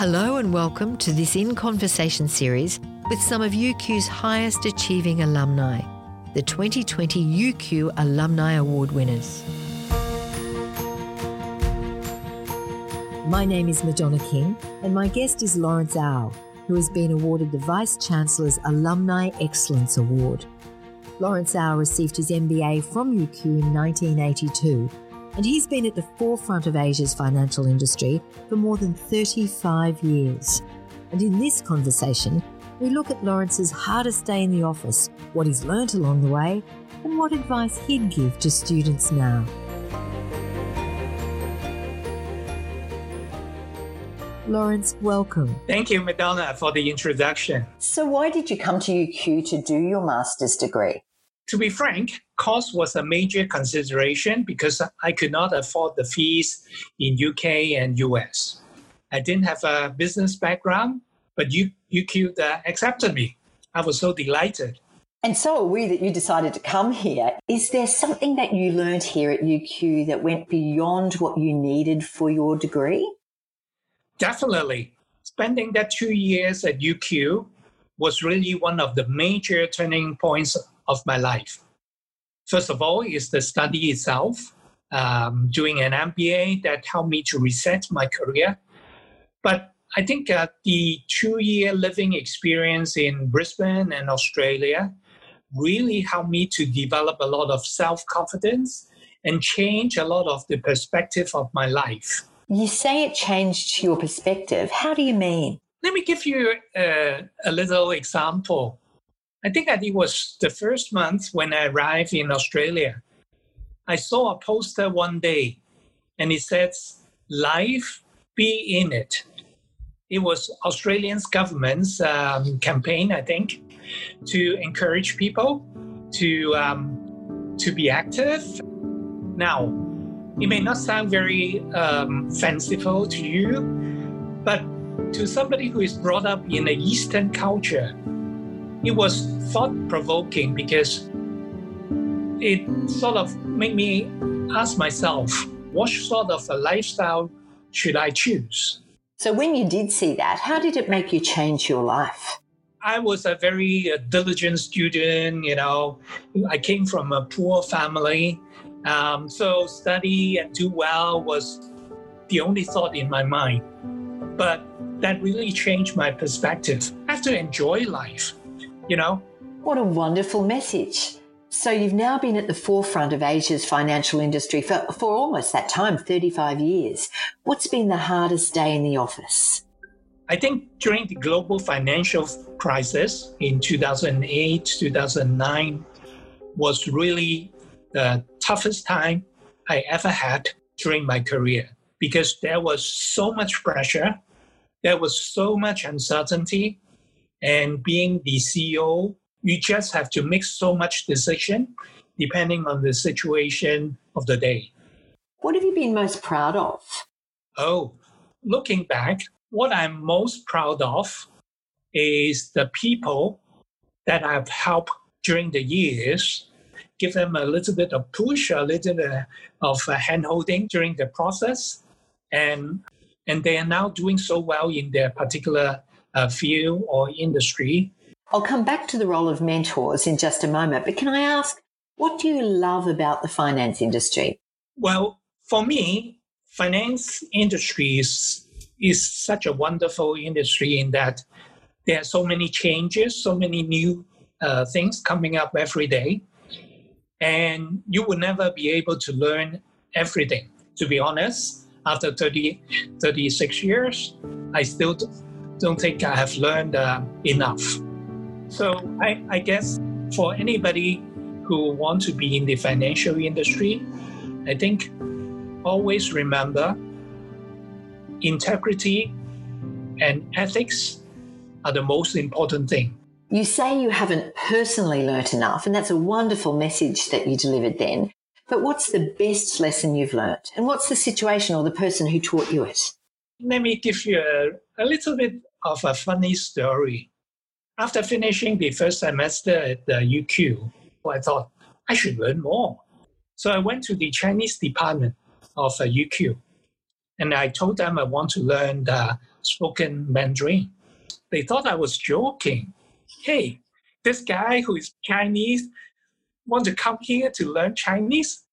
Hello and welcome to this In Conversation series with some of UQ's highest achieving alumni, the 2020 UQ Alumni Award winners. My name is Madonna King, and my guest is Lawrence Au, who has been awarded the Vice Chancellor's Alumni Excellence Award. Lawrence Au received his MBA from UQ in 1982 and he's been at the forefront of Asia's financial industry for more than 35 years. And in this conversation, we look at Lawrence's hardest day in the office, what he's learnt along the way, and what advice he'd give to students now. Lawrence, welcome. Thank you, Madonna, for the introduction. So, why did you come to UQ to do your master's degree? To be frank, cost was a major consideration because I could not afford the fees in UK and US. I didn't have a business background, but UQ uh, accepted me. I was so delighted. And so are we that you decided to come here. Is there something that you learned here at UQ that went beyond what you needed for your degree? Definitely. Spending that two years at UQ was really one of the major turning points of my life. First of all, is the study itself, um, doing an MBA that helped me to reset my career. But I think uh, the two year living experience in Brisbane and Australia really helped me to develop a lot of self confidence and change a lot of the perspective of my life. You say it changed your perspective. How do you mean? Let me give you a, a little example. I think it was the first month when I arrived in Australia. I saw a poster one day and it says, Life, be in it. It was Australian government's um, campaign, I think, to encourage people to, um, to be active. Now, it may not sound very um, fanciful to you, but to somebody who is brought up in an Eastern culture, it was thought provoking because it sort of made me ask myself, what sort of a lifestyle should I choose? So, when you did see that, how did it make you change your life? I was a very uh, diligent student, you know. I came from a poor family. Um, so, study and do well was the only thought in my mind. But that really changed my perspective. I have to enjoy life you know? What a wonderful message. So you've now been at the forefront of Asia's financial industry for, for almost that time, 35 years. What's been the hardest day in the office? I think during the global financial crisis in 2008, 2009 was really the toughest time I ever had during my career because there was so much pressure, there was so much uncertainty, and being the CEO, you just have to make so much decision depending on the situation of the day. What have you been most proud of? Oh, looking back, what I'm most proud of is the people that I've helped during the years, give them a little bit of push, a little bit of handholding during the process. And, and they are now doing so well in their particular field or industry. I'll come back to the role of mentors in just a moment, but can I ask, what do you love about the finance industry? Well, for me, finance industry is, is such a wonderful industry in that there are so many changes, so many new uh, things coming up every day. And you will never be able to learn everything. To be honest, after 30, 36 years, I still don't think I have learned uh, enough. So I, I guess for anybody who want to be in the financial industry, I think always remember integrity and ethics are the most important thing. You say you haven't personally learnt enough, and that's a wonderful message that you delivered then. But what's the best lesson you've learnt? And what's the situation or the person who taught you it? Let me give you a, a little bit of a funny story. After finishing the first semester at the UQ, I thought I should learn more. So I went to the Chinese department of uh, the UQ and I told them I want to learn the spoken Mandarin. They thought I was joking. Hey, this guy who is Chinese want to come here to learn Chinese?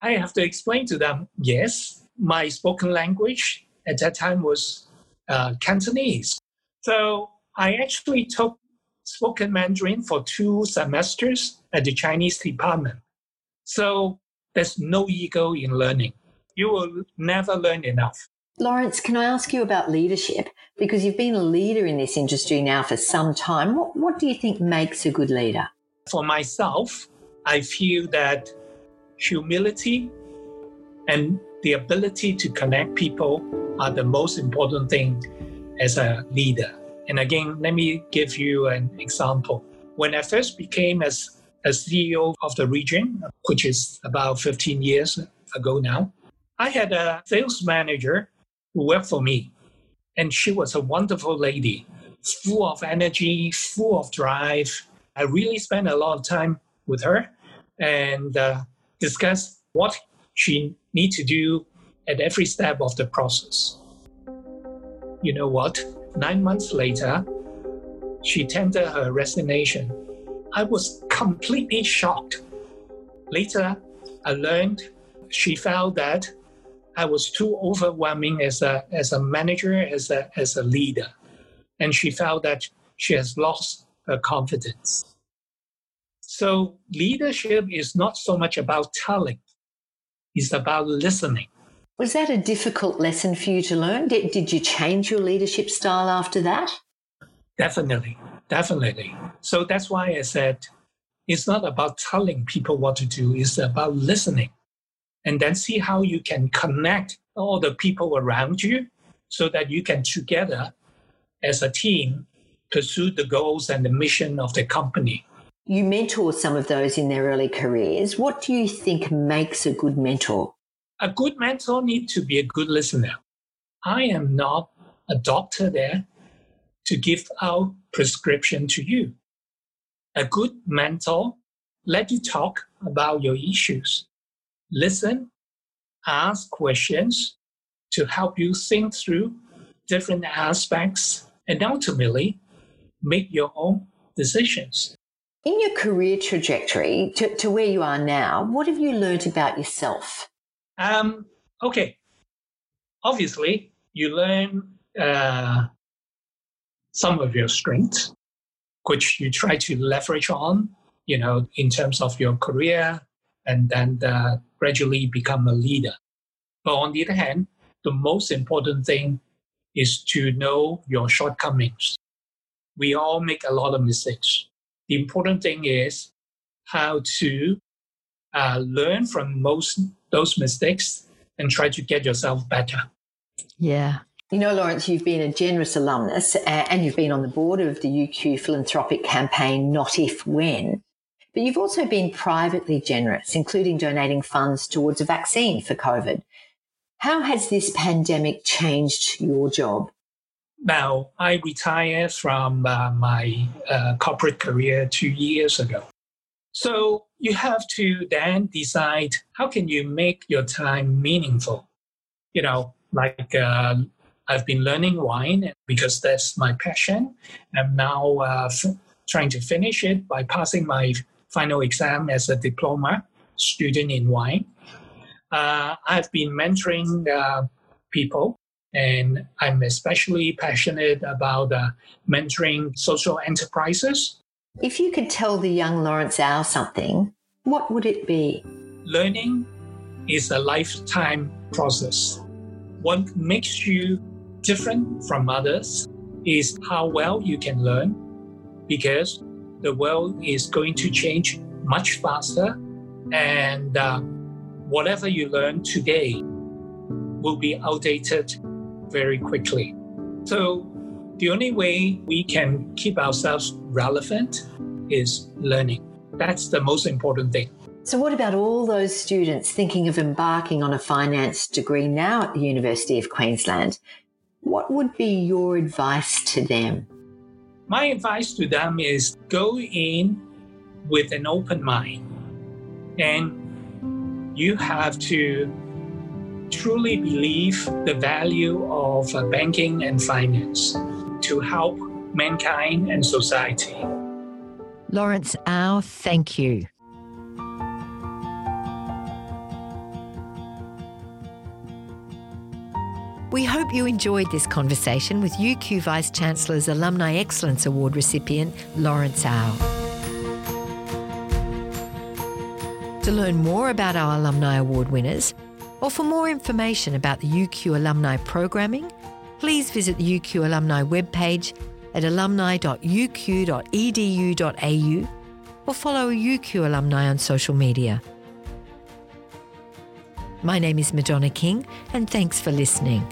I have to explain to them, yes, my spoken language at that time was uh, Cantonese. So I actually took spoken Mandarin for two semesters at the Chinese department. So there's no ego in learning. You will never learn enough. Lawrence, can I ask you about leadership? Because you've been a leader in this industry now for some time. What, what do you think makes a good leader? For myself, I feel that humility and the ability to connect people are the most important thing as a leader. And again, let me give you an example. When I first became as a CEO of the region, which is about 15 years ago now, I had a sales manager who worked for me. And she was a wonderful lady, full of energy, full of drive. I really spent a lot of time with her and uh, discuss what she need to do at every step of the process. You know what? Nine months later, she tendered her resignation. I was completely shocked. Later, I learned she felt that I was too overwhelming as a, as a manager, as a, as a leader. And she felt that she has lost her confidence. So leadership is not so much about telling, it's about listening. Was that a difficult lesson for you to learn? Did, did you change your leadership style after that? Definitely, definitely. So that's why I said it's not about telling people what to do, it's about listening and then see how you can connect all the people around you so that you can together as a team pursue the goals and the mission of the company. You mentor some of those in their early careers. What do you think makes a good mentor? A good mentor needs to be a good listener. I am not a doctor there to give out prescription to you. A good mentor let you talk about your issues listen, ask questions to help you think through different aspects, and ultimately make your own decisions. In your career trajectory to, to where you are now, what have you learned about yourself? Um, okay. Obviously, you learn uh, some of your strengths, which you try to leverage on, you know, in terms of your career, and then uh, gradually become a leader. But on the other hand, the most important thing is to know your shortcomings. We all make a lot of mistakes. The important thing is how to uh, learn from most those mistakes and try to get yourself better. Yeah. You know, Lawrence, you've been a generous alumnus and you've been on the board of the UQ philanthropic campaign Not If When. But you've also been privately generous, including donating funds towards a vaccine for COVID. How has this pandemic changed your job? Now, I retired from uh, my uh, corporate career two years ago. So you have to then decide how can you make your time meaningful. You know, like uh, I've been learning wine because that's my passion. I'm now uh, f- trying to finish it by passing my final exam as a diploma student in wine. Uh, I've been mentoring uh, people, and I'm especially passionate about uh, mentoring social enterprises. If you could tell the young Lawrence Au something, what would it be? Learning is a lifetime process. What makes you different from others is how well you can learn because the world is going to change much faster, and uh, whatever you learn today will be outdated very quickly. So, the only way we can keep ourselves relevant is learning. That's the most important thing. So, what about all those students thinking of embarking on a finance degree now at the University of Queensland? What would be your advice to them? My advice to them is go in with an open mind and you have to truly believe the value of uh, banking and finance to help mankind and society. Lawrence Au, thank you. We hope you enjoyed this conversation with UQ Vice Chancellor's Alumni Excellence Award recipient, Lawrence Au. To learn more about our Alumni Award winners, or for more information about the UQ alumni programming, please visit the UQ alumni webpage at alumni.uq.edu.au or follow UQ alumni on social media. My name is Madonna King, and thanks for listening.